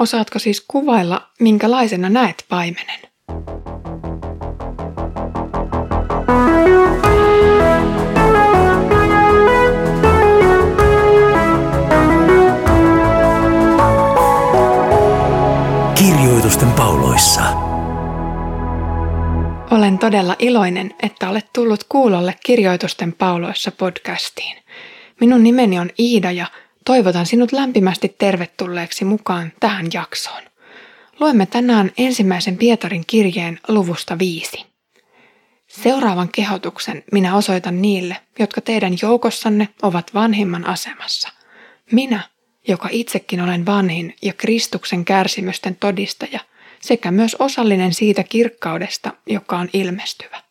Osaatko siis kuvailla, minkälaisena näet paimenen? Kirjoitusten pauloissa. Olen todella iloinen, että olet tullut kuulolle Kirjoitusten pauloissa podcastiin. Minun nimeni on Iida ja toivotan sinut lämpimästi tervetulleeksi mukaan tähän jaksoon. Luemme tänään ensimmäisen Pietarin kirjeen luvusta viisi. Seuraavan kehotuksen minä osoitan niille, jotka teidän joukossanne ovat vanhimman asemassa. Minä, joka itsekin olen vanhin ja Kristuksen kärsimysten todistaja, sekä myös osallinen siitä kirkkaudesta, joka on ilmestyvä.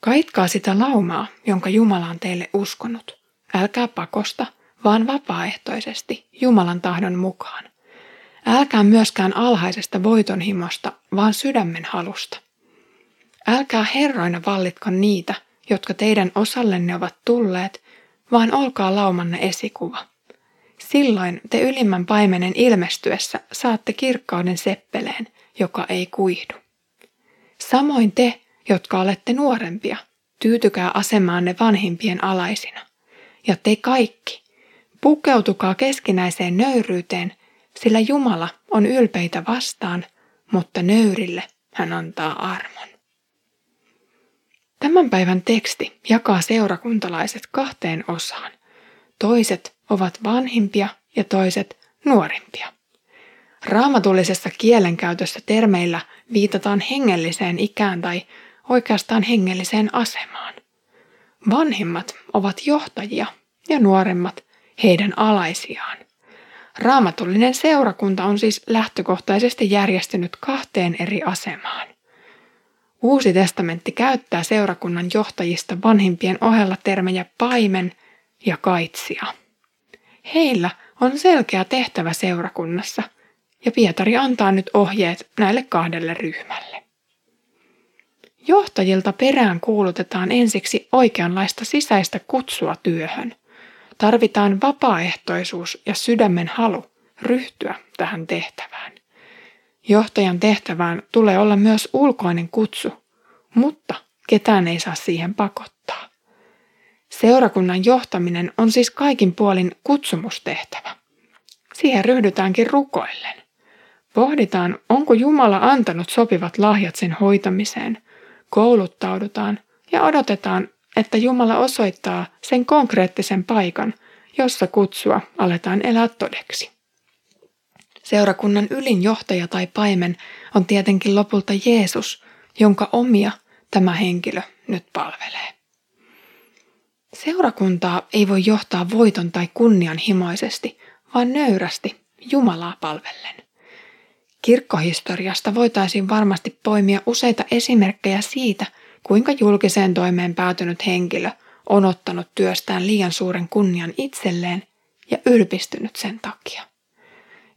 Kaitkaa sitä laumaa, jonka Jumala on teille uskonut. Älkää pakosta, vaan vapaaehtoisesti Jumalan tahdon mukaan. Älkää myöskään alhaisesta voitonhimosta, vaan sydämen halusta. Älkää herroina vallitko niitä, jotka teidän osallenne ovat tulleet, vaan olkaa laumanne esikuva. Silloin te ylimmän paimenen ilmestyessä saatte kirkkauden seppeleen, joka ei kuihdu. Samoin te, jotka olette nuorempia, tyytykää asemaanne vanhimpien alaisina. Ja te kaikki, pukeutukaa keskinäiseen nöyryyteen, sillä Jumala on ylpeitä vastaan, mutta nöyrille hän antaa armon. Tämän päivän teksti jakaa seurakuntalaiset kahteen osaan. Toiset ovat vanhimpia ja toiset nuorimpia. Raamatullisessa kielenkäytössä termeillä viitataan hengelliseen ikään tai oikeastaan hengelliseen asemaan. Vanhimmat ovat johtajia ja nuoremmat heidän alaisiaan. Raamatullinen seurakunta on siis lähtökohtaisesti järjestynyt kahteen eri asemaan. Uusi testamentti käyttää seurakunnan johtajista vanhimpien ohella termejä paimen ja kaitsija. Heillä on selkeä tehtävä seurakunnassa, ja Pietari antaa nyt ohjeet näille kahdelle ryhmälle. Johtajilta perään kuulutetaan ensiksi oikeanlaista sisäistä kutsua työhön. Tarvitaan vapaaehtoisuus ja sydämen halu ryhtyä tähän tehtävään. Johtajan tehtävään tulee olla myös ulkoinen kutsu, mutta ketään ei saa siihen pakottaa. Seurakunnan johtaminen on siis kaikin puolin kutsumustehtävä. Siihen ryhdytäänkin rukoillen. Pohditaan, onko Jumala antanut sopivat lahjat sen hoitamiseen, kouluttaudutaan ja odotetaan, että Jumala osoittaa sen konkreettisen paikan, jossa kutsua aletaan elää todeksi. Seurakunnan ylin johtaja tai paimen on tietenkin lopulta Jeesus, jonka omia tämä henkilö nyt palvelee. Seurakuntaa ei voi johtaa voiton tai kunnianhimoisesti, vaan nöyrästi Jumalaa palvellen. Kirkkohistoriasta voitaisiin varmasti poimia useita esimerkkejä siitä, kuinka julkiseen toimeen päätynyt henkilö on ottanut työstään liian suuren kunnian itselleen ja ylpistynyt sen takia.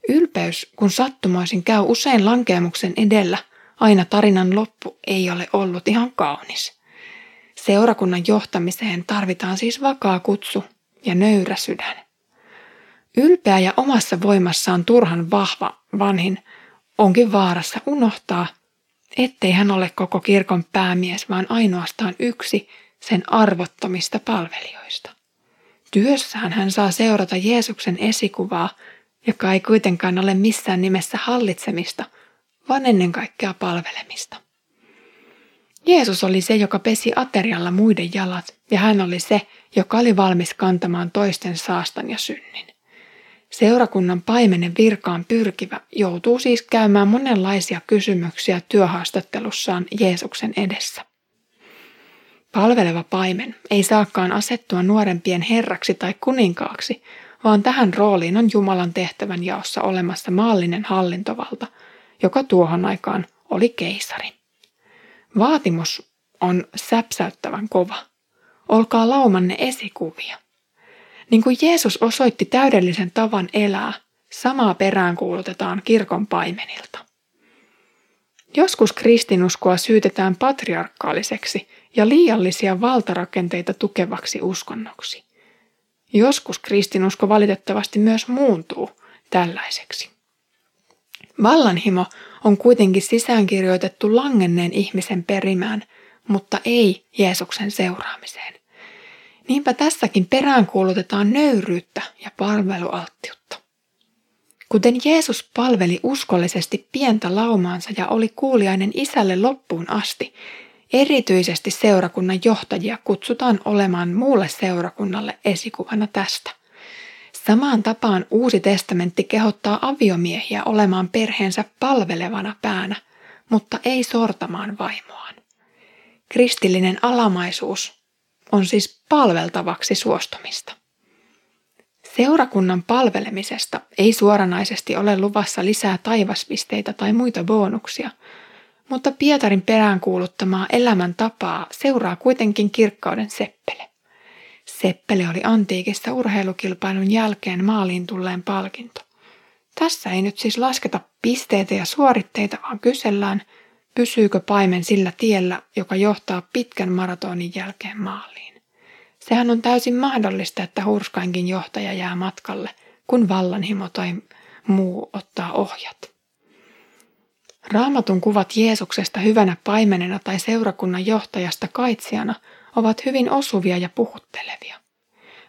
Ylpeys, kun sattumoisin käy usein lankeemuksen edellä, aina tarinan loppu ei ole ollut ihan kaunis. Seurakunnan johtamiseen tarvitaan siis vakaa kutsu ja nöyrä sydän. Ylpeä ja omassa voimassaan turhan vahva vanhin onkin vaarassa unohtaa, ettei hän ole koko kirkon päämies, vaan ainoastaan yksi sen arvottomista palvelijoista. Työssään hän saa seurata Jeesuksen esikuvaa, joka ei kuitenkaan ole missään nimessä hallitsemista, vaan ennen kaikkea palvelemista. Jeesus oli se, joka pesi aterialla muiden jalat, ja hän oli se, joka oli valmis kantamaan toisten saastan ja synnin. Seurakunnan paimenen virkaan pyrkivä joutuu siis käymään monenlaisia kysymyksiä työhaastattelussaan Jeesuksen edessä. Palveleva paimen ei saakaan asettua nuorempien herraksi tai kuninkaaksi, vaan tähän rooliin on Jumalan tehtävän jaossa olemassa maallinen hallintovalta, joka tuohon aikaan oli keisari. Vaatimus on säpsäyttävän kova. Olkaa laumanne esikuvia. Niin kuin Jeesus osoitti täydellisen tavan elää, samaa perään kuulutetaan kirkon paimenilta. Joskus kristinuskoa syytetään patriarkaaliseksi ja liiallisia valtarakenteita tukevaksi uskonnoksi. Joskus kristinusko valitettavasti myös muuntuu tällaiseksi. Vallanhimo on kuitenkin sisäänkirjoitettu langenneen ihmisen perimään, mutta ei Jeesuksen seuraamiseen. Niinpä tässäkin peräänkuulutetaan nöyryyttä ja palvelualttiutta. Kuten Jeesus palveli uskollisesti pientä laumaansa ja oli kuuliainen isälle loppuun asti, erityisesti seurakunnan johtajia kutsutaan olemaan muulle seurakunnalle esikuvana tästä. Samaan tapaan uusi testamentti kehottaa aviomiehiä olemaan perheensä palvelevana päänä, mutta ei sortamaan vaimoaan. Kristillinen alamaisuus on siis palveltavaksi suostumista. Seurakunnan palvelemisesta ei suoranaisesti ole luvassa lisää taivaspisteitä tai muita bonuksia, mutta Pietarin peräänkuuluttamaa elämäntapaa seuraa kuitenkin kirkkauden seppele. Seppele oli antiikissa urheilukilpailun jälkeen maaliin tulleen palkinto. Tässä ei nyt siis lasketa pisteitä ja suoritteita, vaan kysellään, pysyykö paimen sillä tiellä, joka johtaa pitkän maratonin jälkeen maaliin. Sehän on täysin mahdollista, että hurskainkin johtaja jää matkalle, kun vallanhimo tai muu ottaa ohjat. Raamatun kuvat Jeesuksesta hyvänä paimenena tai seurakunnan johtajasta kaitsijana ovat hyvin osuvia ja puhuttelevia.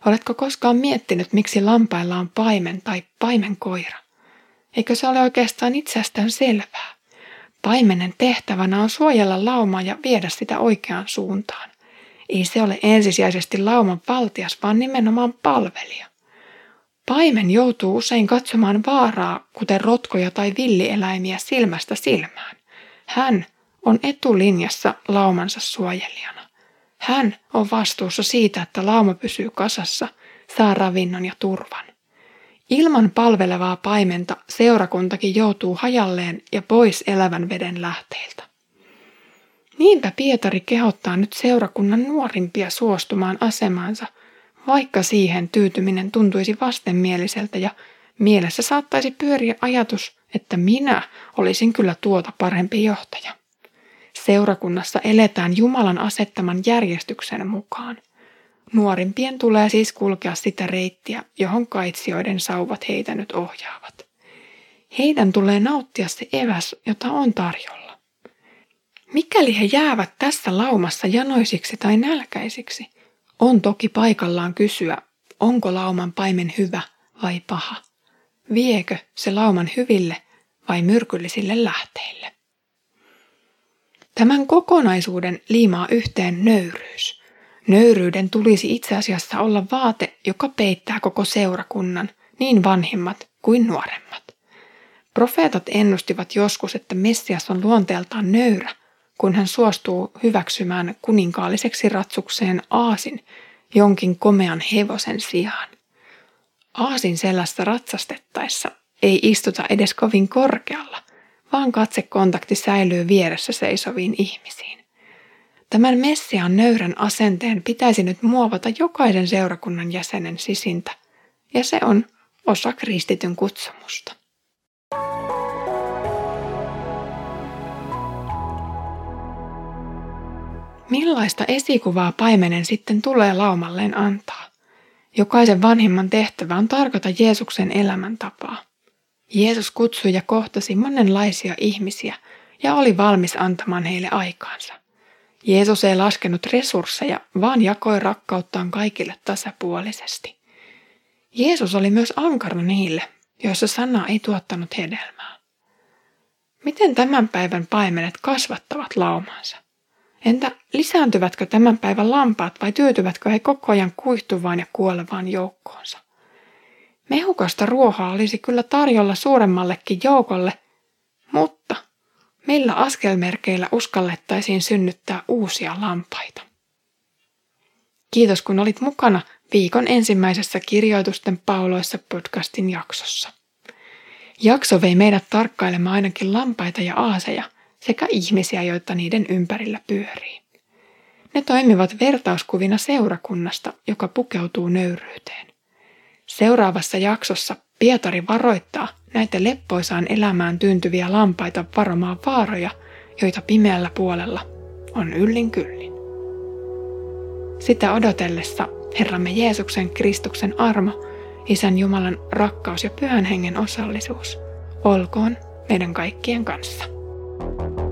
Oletko koskaan miettinyt, miksi lampailla on paimen tai paimenkoira? Eikö se ole oikeastaan itsestään selvää? Paimenen tehtävänä on suojella laumaa ja viedä sitä oikeaan suuntaan. Ei se ole ensisijaisesti lauman valtias, vaan nimenomaan palvelija. Paimen joutuu usein katsomaan vaaraa, kuten rotkoja tai villieläimiä silmästä silmään. Hän on etulinjassa laumansa suojelijana. Hän on vastuussa siitä, että lauma pysyy kasassa, saa ravinnon ja turvan. Ilman palvelevaa paimenta seurakuntakin joutuu hajalleen ja pois elävän veden lähteiltä. Niinpä Pietari kehottaa nyt seurakunnan nuorimpia suostumaan asemaansa, vaikka siihen tyytyminen tuntuisi vastenmieliseltä ja mielessä saattaisi pyöriä ajatus, että minä olisin kyllä tuota parempi johtaja. Seurakunnassa eletään Jumalan asettaman järjestyksen mukaan. Nuorimpien tulee siis kulkea sitä reittiä, johon kaitsijoiden sauvat heitä nyt ohjaavat. Heidän tulee nauttia se eväs, jota on tarjolla. Mikäli he jäävät tässä laumassa janoisiksi tai nälkäisiksi, on toki paikallaan kysyä, onko lauman paimen hyvä vai paha. Viekö se lauman hyville vai myrkyllisille lähteille? Tämän kokonaisuuden liimaa yhteen nöyryys. Nöyryyden tulisi itse asiassa olla vaate, joka peittää koko seurakunnan, niin vanhimmat kuin nuoremmat. Profeetat ennustivat joskus, että Messias on luonteeltaan nöyrä, kun hän suostuu hyväksymään kuninkaalliseksi ratsukseen aasin jonkin komean hevosen sijaan. Aasin selässä ratsastettaessa ei istuta edes kovin korkealla, vaan katsekontakti säilyy vieressä seisoviin ihmisiin. Tämän Messiaan nöyrän asenteen pitäisi nyt muovata jokaisen seurakunnan jäsenen sisintä, ja se on osa kristityn kutsumusta. Millaista esikuvaa paimenen sitten tulee laumalleen antaa? Jokaisen vanhimman tehtävä on tarkota Jeesuksen elämäntapaa. Jeesus kutsui ja kohtasi monenlaisia ihmisiä ja oli valmis antamaan heille aikaansa. Jeesus ei laskenut resursseja, vaan jakoi rakkauttaan kaikille tasapuolisesti. Jeesus oli myös ankara niille, joissa sana ei tuottanut hedelmää. Miten tämän päivän paimenet kasvattavat laumansa? Entä lisääntyvätkö tämän päivän lampaat vai tyytyvätkö he koko ajan kuihtuvaan ja kuolevaan joukkoonsa? Mehukasta ruohaa olisi kyllä tarjolla suuremmallekin joukolle, mutta millä askelmerkeillä uskallettaisiin synnyttää uusia lampaita? Kiitos kun olit mukana viikon ensimmäisessä kirjoitusten pauloissa podcastin jaksossa. Jakso vei meidät tarkkailemaan ainakin lampaita ja aaseja – sekä ihmisiä, joita niiden ympärillä pyörii. Ne toimivat vertauskuvina seurakunnasta, joka pukeutuu nöyryyteen. Seuraavassa jaksossa Pietari varoittaa näitä leppoisaan elämään tyyntyviä lampaita varomaan vaaroja, joita pimeällä puolella on yllin kyllin. Sitä odotellessa Herramme Jeesuksen Kristuksen armo, Isän Jumalan rakkaus ja Pyhän Hengen osallisuus olkoon meidän kaikkien kanssa. Thank you.